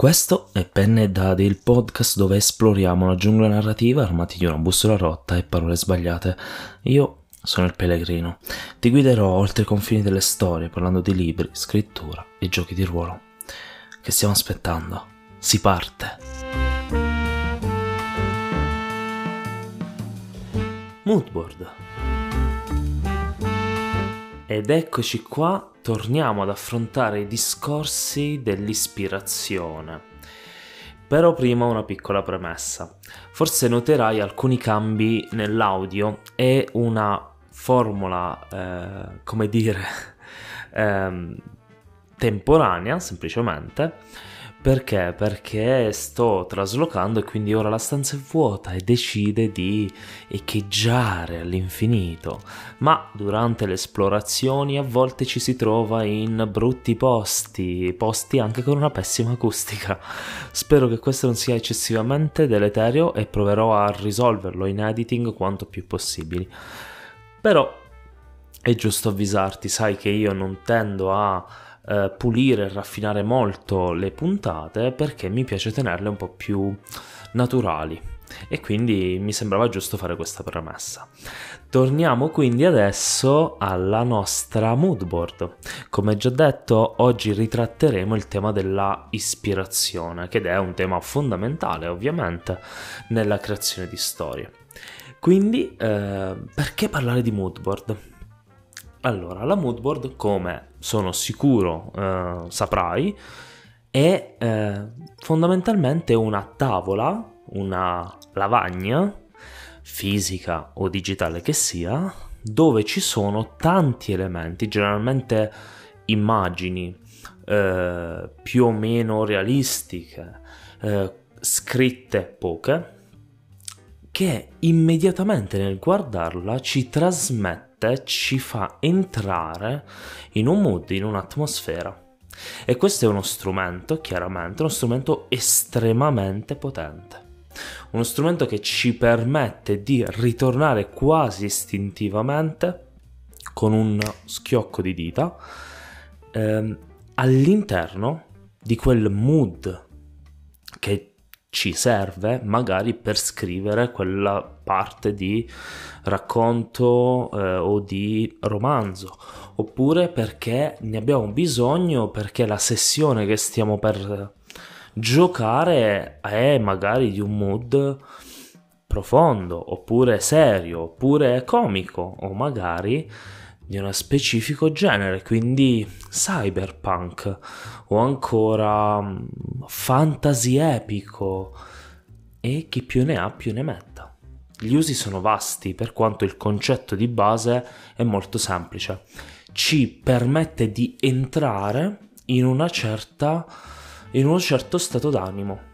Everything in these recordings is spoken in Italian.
Questo è Penne e Dadi, il podcast dove esploriamo la giungla narrativa armati di una bussola rotta e parole sbagliate. Io sono il pellegrino. Ti guiderò oltre i confini delle storie parlando di libri, scrittura e giochi di ruolo. Che stiamo aspettando? Si parte! Moodboard. Ed eccoci qua torniamo ad affrontare i discorsi dell'ispirazione. Però prima una piccola premessa. Forse noterai alcuni cambi nell'audio e una formula, eh, come dire, eh, temporanea semplicemente perché? Perché sto traslocando e quindi ora la stanza è vuota e decide di echeggiare all'infinito. Ma durante le esplorazioni a volte ci si trova in brutti posti, posti anche con una pessima acustica. Spero che questo non sia eccessivamente deleterio e proverò a risolverlo in editing quanto più possibile. Però è giusto avvisarti, sai che io non tendo a eh, pulire e raffinare molto le puntate perché mi piace tenerle un po' più naturali e quindi mi sembrava giusto fare questa premessa. Torniamo quindi adesso alla nostra mood board. Come già detto, oggi ritratteremo il tema della ispirazione, che è un tema fondamentale ovviamente nella creazione di storie. Quindi, eh, perché parlare di mood board? Allora, la moodboard, come sono sicuro eh, saprai, è eh, fondamentalmente una tavola, una lavagna, fisica o digitale che sia, dove ci sono tanti elementi, generalmente immagini eh, più o meno realistiche, eh, scritte poche, che immediatamente nel guardarla ci trasmette mente ci fa entrare in un mood, in un'atmosfera. E questo è uno strumento, chiaramente, uno strumento estremamente potente. Uno strumento che ci permette di ritornare quasi istintivamente, con un schiocco di dita, ehm, all'interno di quel mood che ci serve magari per scrivere quella parte di racconto eh, o di romanzo. Oppure perché ne abbiamo bisogno perché la sessione che stiamo per giocare è magari di un mood profondo oppure serio oppure comico o magari di uno specifico genere, quindi cyberpunk o ancora mm, fantasy epico e chi più ne ha più ne metta. Gli usi sono vasti per quanto il concetto di base è molto semplice. Ci permette di entrare in, certa, in uno certo stato d'animo.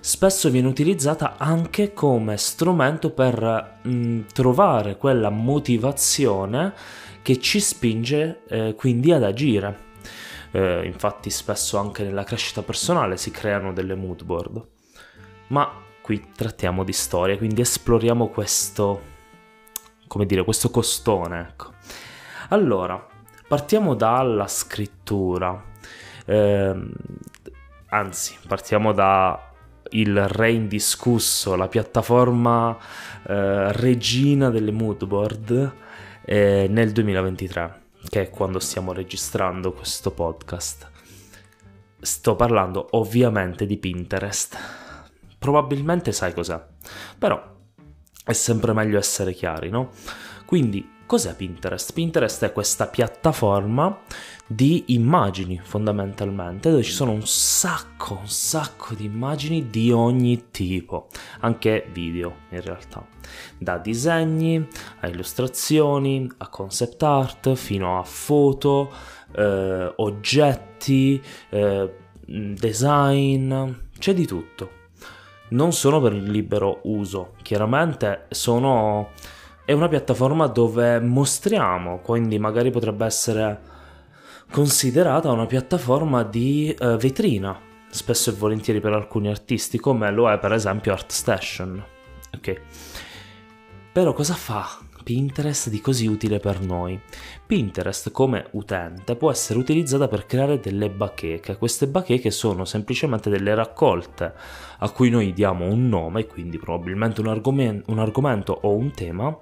Spesso viene utilizzata anche come strumento per mh, mm, trovare quella motivazione che ci spinge eh, quindi ad agire. Eh, infatti spesso anche nella crescita personale si creano delle mood board. Ma qui trattiamo di storia, quindi esploriamo questo, come dire, questo costone. Ecco. Allora, partiamo dalla scrittura. Eh, anzi, partiamo da il re indiscusso, la piattaforma eh, regina delle moodboard eh, nel 2023, che è quando stiamo registrando questo podcast. Sto parlando ovviamente di Pinterest. Probabilmente sai cos'è, però è sempre meglio essere chiari, no? Quindi Cos'è Pinterest? Pinterest è questa piattaforma di immagini fondamentalmente dove ci sono un sacco, un sacco di immagini di ogni tipo, anche video in realtà, da disegni a illustrazioni, a concept art, fino a foto, eh, oggetti, eh, design, c'è di tutto. Non sono per il libero uso, chiaramente sono è una piattaforma dove mostriamo, quindi magari potrebbe essere considerata una piattaforma di uh, vetrina, spesso e volentieri per alcuni artisti, come lo è per esempio ArtStation. Ok. Però cosa fa Pinterest di così utile per noi? Pinterest come utente può essere utilizzata per creare delle bacheche. Queste bacheche sono semplicemente delle raccolte a cui noi diamo un nome, quindi probabilmente un, argomen- un argomento o un tema,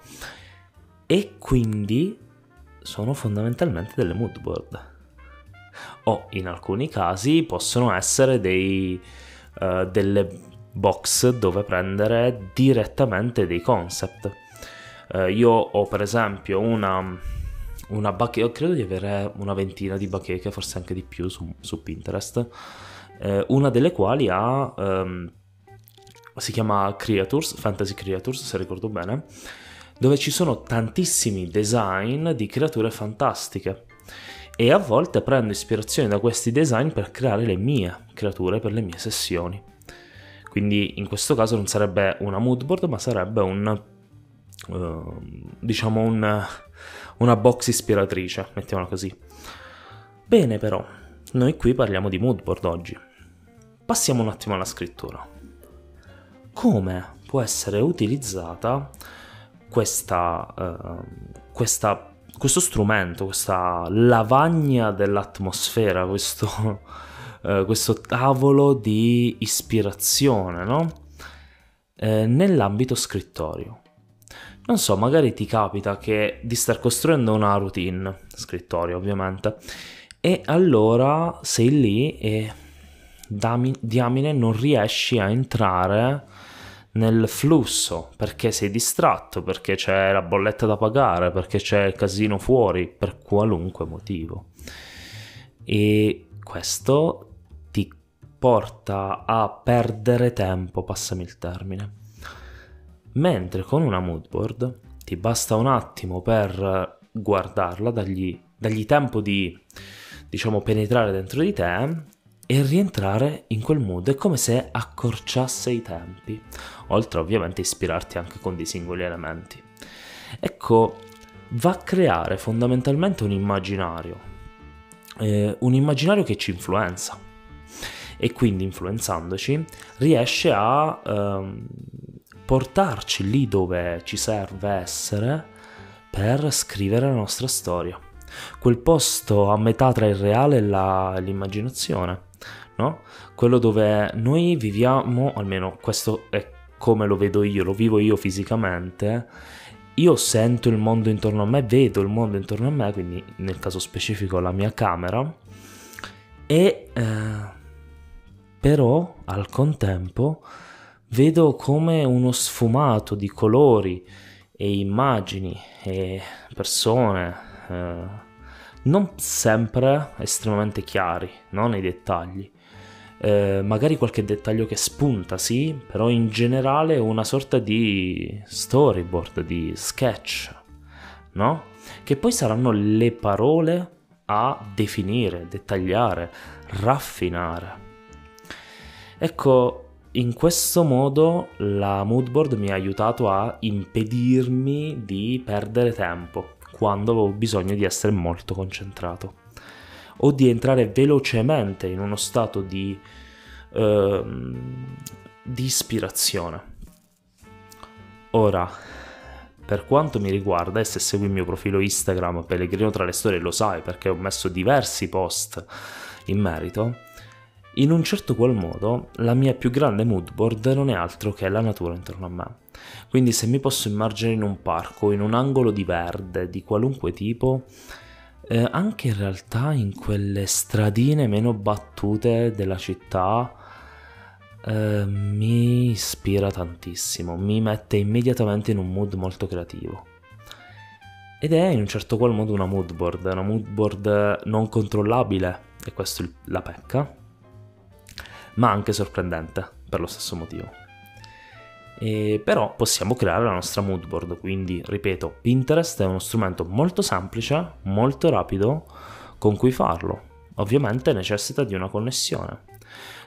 e quindi sono fondamentalmente delle mood board. O in alcuni casi possono essere dei, uh, delle box dove prendere direttamente dei concept. Uh, io ho per esempio una, una bacheca, credo di avere una ventina di bacheche, forse anche di più su, su Pinterest, uh, una delle quali ha, um, si chiama Creatures, Fantasy Creatures se ricordo bene, dove ci sono tantissimi design di creature fantastiche e a volte prendo ispirazione da questi design per creare le mie creature per le mie sessioni. Quindi in questo caso non sarebbe una mood board, ma sarebbe un diciamo un, una box ispiratrice, mettiamola così. Bene però, noi qui parliamo di mood board oggi. Passiamo un attimo alla scrittura. Come può essere utilizzata questa, uh, questa questo strumento, questa lavagna dell'atmosfera, questo, eh, questo tavolo di ispirazione, no? Eh, nell'ambito scrittorio. Non so, magari ti capita che di star costruendo una routine, scrittorio ovviamente, e allora sei lì e diamine non riesci a entrare nel flusso perché sei distratto, perché c'è la bolletta da pagare, perché c'è il casino fuori, per qualunque motivo. E questo ti porta a perdere tempo, passami il termine. Mentre con una mood board ti basta un attimo per guardarla, dargli, dargli tempo di diciamo penetrare dentro di te e rientrare in quel mood è come se accorciasse i tempi, oltre ovviamente a ispirarti anche con dei singoli elementi. Ecco, va a creare fondamentalmente un immaginario, eh, un immaginario che ci influenza e quindi influenzandoci riesce a ehm, portarci lì dove ci serve essere per scrivere la nostra storia. Quel posto a metà tra il reale e la, l'immaginazione no? Quello dove noi viviamo, almeno questo è come lo vedo io, lo vivo io fisicamente, io sento il mondo intorno a me, vedo il mondo intorno a me, quindi nel caso specifico la mia camera, e eh, però al contempo vedo come uno sfumato di colori e immagini e persone, eh, non sempre estremamente chiari no? nei dettagli, eh, magari qualche dettaglio che spunta, sì, però in generale una sorta di storyboard, di sketch, no? Che poi saranno le parole a definire, dettagliare, raffinare. Ecco, in questo modo la moodboard mi ha aiutato a impedirmi di perdere tempo quando avevo bisogno di essere molto concentrato o di entrare velocemente in uno stato di, uh, di ispirazione. Ora, per quanto mi riguarda, e se segui il mio profilo Instagram Pellegrino tra le storie lo sai perché ho messo diversi post in merito, in un certo qual modo la mia più grande mood board non è altro che la natura intorno a me. Quindi se mi posso immergere in un parco, in un angolo di verde di qualunque tipo, eh, anche in realtà in quelle stradine meno battute della città eh, mi ispira tantissimo, mi mette immediatamente in un mood molto creativo. Ed è in un certo qual modo una mood board, una mood board non controllabile, e questo è la pecca, ma anche sorprendente per lo stesso motivo. E però possiamo creare la nostra mood board, quindi ripeto, Pinterest è uno strumento molto semplice, molto rapido con cui farlo. Ovviamente necessita di una connessione.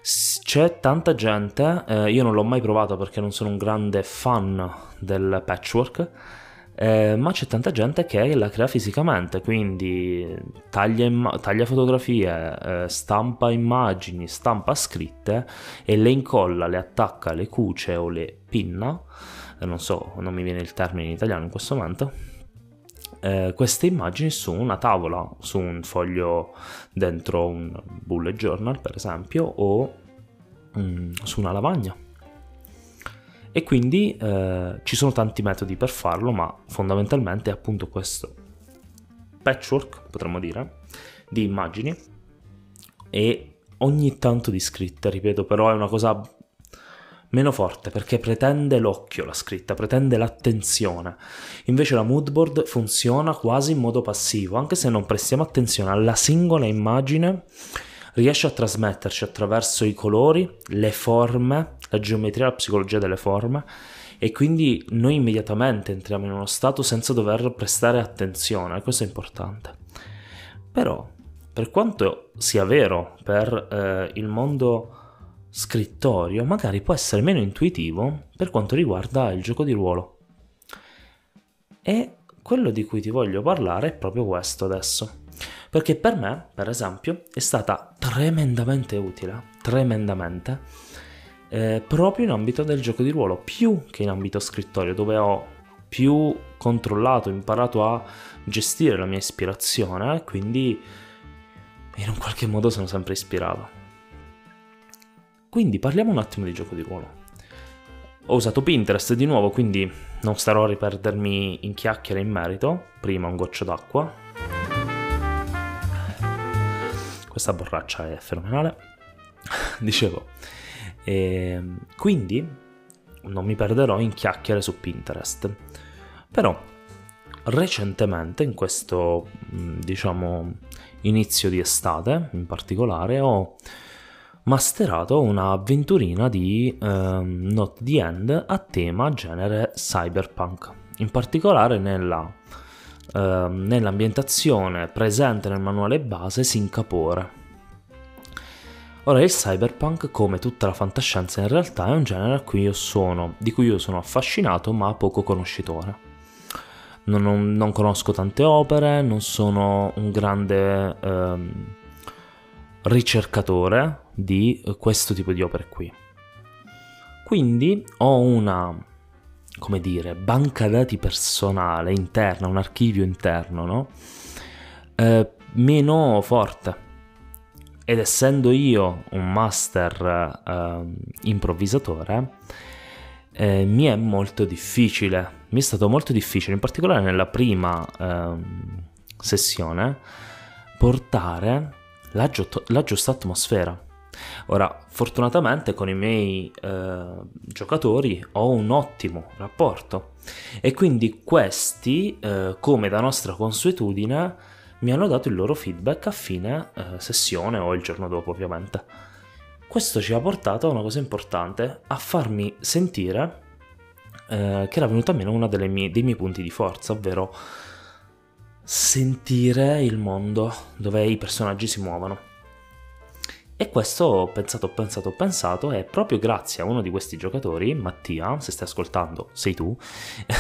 C'è tanta gente, eh, io non l'ho mai provato perché non sono un grande fan del patchwork, eh, ma c'è tanta gente che la crea fisicamente, quindi taglia, imma- taglia fotografie, eh, stampa immagini, stampa scritte e le incolla, le attacca, le cuce o le pinna, eh, non so, non mi viene il termine in italiano in questo momento, eh, queste immagini su una tavola, su un foglio dentro un bullet journal per esempio o mm, su una lavagna. E quindi eh, ci sono tanti metodi per farlo, ma fondamentalmente è appunto questo patchwork, potremmo dire, di immagini e ogni tanto di scritte, ripeto, però è una cosa meno forte perché pretende l'occhio la scritta, pretende l'attenzione. Invece la moodboard funziona quasi in modo passivo, anche se non prestiamo attenzione alla singola immagine, riesce a trasmetterci attraverso i colori, le forme, la geometria, la psicologia delle forme e quindi noi immediatamente entriamo in uno stato senza dover prestare attenzione, questo è importante. Però, per quanto sia vero per eh, il mondo scrittorio magari può essere meno intuitivo per quanto riguarda il gioco di ruolo. E quello di cui ti voglio parlare è proprio questo adesso. Perché per me, per esempio, è stata tremendamente utile, tremendamente, eh, proprio in ambito del gioco di ruolo, più che in ambito scrittorio, dove ho più controllato, imparato a gestire la mia ispirazione, quindi in un qualche modo sono sempre ispirato. Quindi parliamo un attimo di gioco di ruolo. Ho usato Pinterest di nuovo, quindi non starò a riperdermi in chiacchiere in merito. Prima un goccio d'acqua. Questa borraccia è fenomenale. Dicevo. E ehm, quindi non mi perderò in chiacchiere su Pinterest. Però recentemente, in questo diciamo inizio di estate in particolare, ho masterato un'avventurina di um, Not the End a tema genere cyberpunk, in particolare nella, uh, nell'ambientazione presente nel manuale base Singapore. Ora, il cyberpunk, come tutta la fantascienza in realtà, è un genere cui sono, di cui io sono affascinato ma poco conoscitore. Non, non, non, conosco tante opere, non sono un grande um, ricercatore di questo tipo di opere qui. Quindi ho una, come dire, banca dati personale interna, un archivio interno, no? Eh, meno forte. Ed essendo io un master eh, improvvisatore, eh, mi è molto difficile, mi è stato molto difficile, in particolare nella prima ehm, sessione, portare la, giu- la giusta atmosfera. Ora, fortunatamente con i miei eh, giocatori ho un ottimo rapporto e quindi questi, eh, come da nostra consuetudine, mi hanno dato il loro feedback a fine eh, sessione o il giorno dopo ovviamente. Questo ci ha portato a una cosa importante, a farmi sentire eh, che era venuta meno uno dei miei punti di forza, ovvero sentire il mondo dove i personaggi si muovono. E questo ho pensato, ho pensato, ho pensato e proprio grazie a uno di questi giocatori, Mattia, se stai ascoltando sei tu,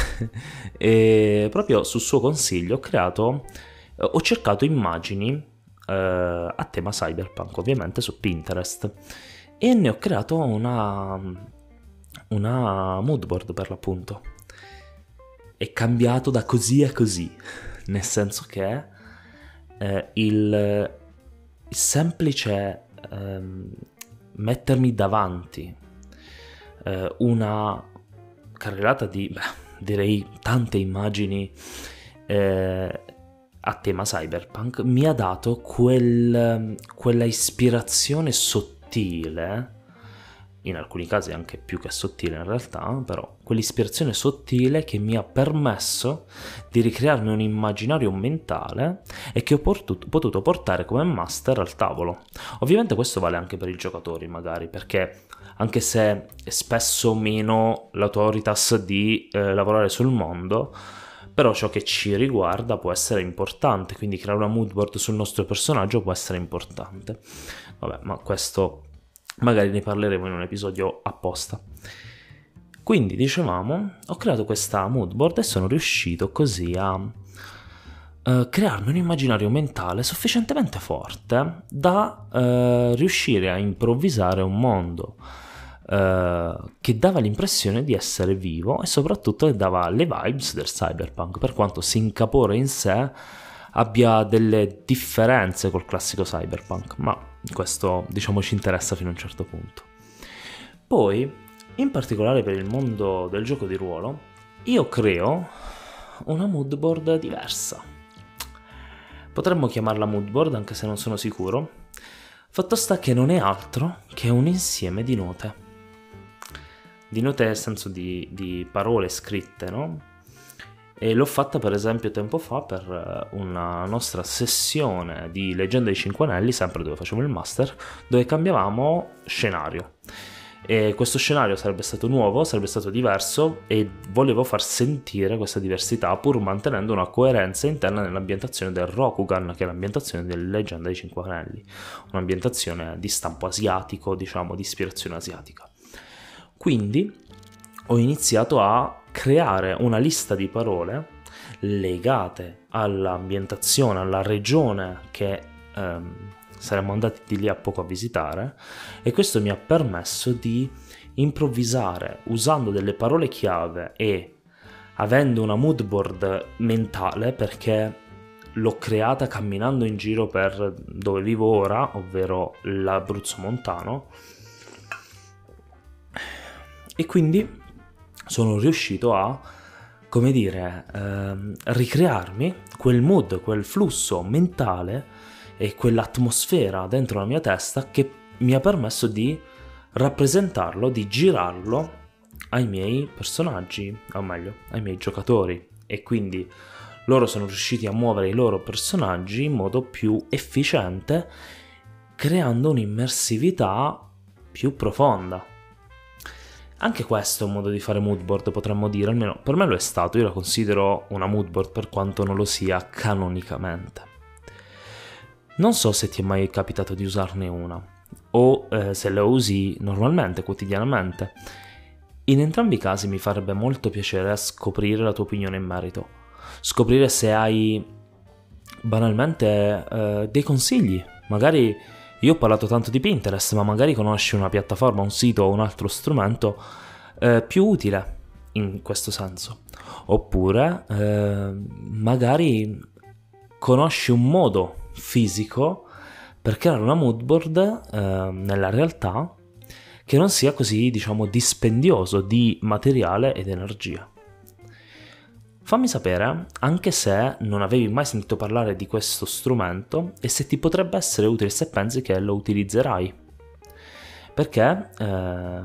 e proprio su suo consiglio ho creato, ho cercato immagini eh, a tema cyberpunk ovviamente su Pinterest e ne ho creato una, una moodboard per l'appunto. È cambiato da così a così, nel senso che eh, il, il semplice ehm, mettermi davanti eh, una carrellata di, beh, direi, tante immagini eh, a tema cyberpunk mi ha dato quel, quella ispirazione sottile in alcuni casi anche più che sottile in realtà, però quell'ispirazione sottile che mi ha permesso di ricrearmi un immaginario mentale e che ho potuto, potuto portare come master al tavolo. Ovviamente questo vale anche per i giocatori magari, perché anche se spesso meno l'autoritas di eh, lavorare sul mondo, però ciò che ci riguarda può essere importante, quindi creare una moodboard sul nostro personaggio può essere importante. Vabbè, ma questo magari ne parleremo in un episodio apposta. Quindi, dicevamo, ho creato questa moodboard e sono riuscito così a uh, crearmi un immaginario mentale sufficientemente forte da uh, riuscire a improvvisare un mondo eh, che dava l'impressione di essere vivo e soprattutto dava le vibes del cyberpunk, per quanto Singapore in sé abbia delle differenze col classico cyberpunk, ma questo diciamo ci interessa fino a un certo punto. Poi, in particolare per il mondo del gioco di ruolo, io creo una moodboard diversa. Potremmo chiamarla moodboard anche se non sono sicuro. Fatto sta che non è altro che un insieme di note. Di note nel senso di, di parole scritte, no? E l'ho fatta per esempio tempo fa per eh, una nostra sessione di Leggenda dei Cinque Anelli, sempre dove facevo il master, dove cambiavamo scenario. E questo scenario sarebbe stato nuovo, sarebbe stato diverso e volevo far sentire questa diversità pur mantenendo una coerenza interna nell'ambientazione del Rokugan, che è l'ambientazione della Leggenda dei Cinque Anelli, un'ambientazione di stampo asiatico, diciamo di ispirazione asiatica. Quindi ho iniziato a creare una lista di parole legate all'ambientazione, alla regione che ehm, saremmo andati di lì a poco a visitare e questo mi ha permesso di improvvisare usando delle parole chiave e avendo una mood board mentale perché l'ho creata camminando in giro per dove vivo ora, ovvero l'Abruzzo montano. E quindi sono riuscito a, come dire, ehm, ricrearmi quel mood, quel flusso mentale e quell'atmosfera dentro la mia testa che mi ha permesso di rappresentarlo, di girarlo ai miei personaggi, o meglio, ai miei giocatori. E quindi loro sono riusciti a muovere i loro personaggi in modo più efficiente, creando un'immersività più profonda. Anche questo è un modo di fare moodboard, potremmo dire, almeno per me lo è stato, io la considero una moodboard per quanto non lo sia canonicamente. Non so se ti è mai capitato di usarne una, o eh, se la usi normalmente, quotidianamente. In entrambi i casi mi farebbe molto piacere scoprire la tua opinione in merito, scoprire se hai banalmente eh, dei consigli, magari io ho parlato tanto di Pinterest, ma magari conosci una piattaforma, un sito o un altro strumento eh, più utile in questo senso. Oppure eh, magari conosci un modo fisico per creare una moodboard eh, nella realtà che non sia così, diciamo, dispendioso di materiale ed energia. Fammi sapere anche se non avevi mai sentito parlare di questo strumento e se ti potrebbe essere utile se pensi che lo utilizzerai. Perché eh,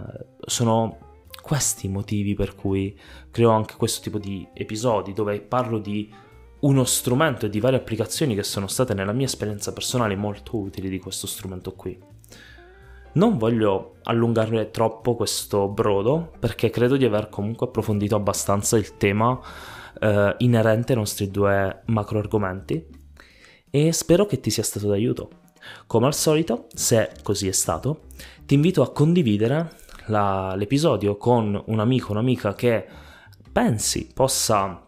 sono questi i motivi per cui creo anche questo tipo di episodi dove parlo di uno strumento e di varie applicazioni che sono state nella mia esperienza personale molto utili di questo strumento qui. Non voglio allungare troppo questo brodo perché credo di aver comunque approfondito abbastanza il tema eh, inerente ai nostri due macro argomenti e spero che ti sia stato d'aiuto. Come al solito, se così è stato, ti invito a condividere la, l'episodio con un amico o un'amica che pensi possa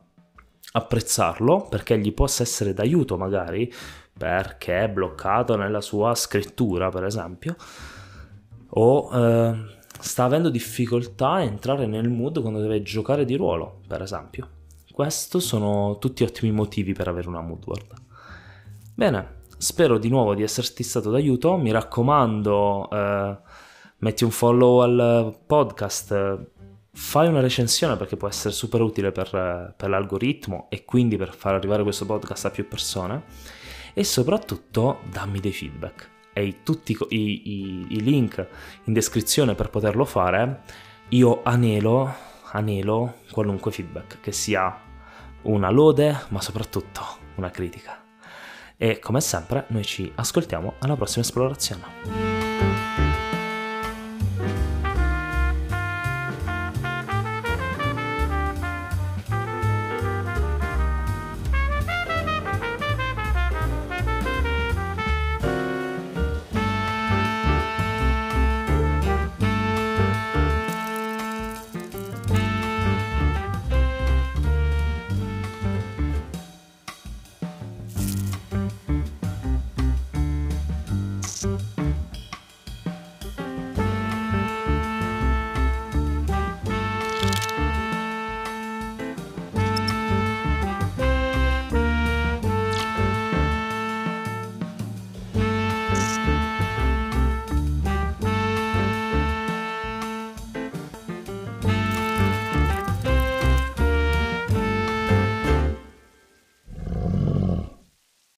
apprezzarlo perché gli possa essere d'aiuto magari perché è bloccato nella sua scrittura per esempio o eh, sta avendo difficoltà a entrare nel mood quando deve giocare di ruolo per esempio questo sono tutti ottimi motivi per avere una moodboard. Bene, spero di nuovo di esserti stato d'aiuto, mi raccomando eh, metti un follow al podcast, fai una recensione perché può essere super utile per, per l'algoritmo e quindi per far arrivare questo podcast a più persone e soprattutto dammi dei feedback. E tutti i, i, i link in descrizione per poterlo fare, io anelo, anelo qualunque feedback, che sia una lode, ma soprattutto una critica. E come sempre noi ci ascoltiamo alla prossima esplorazione.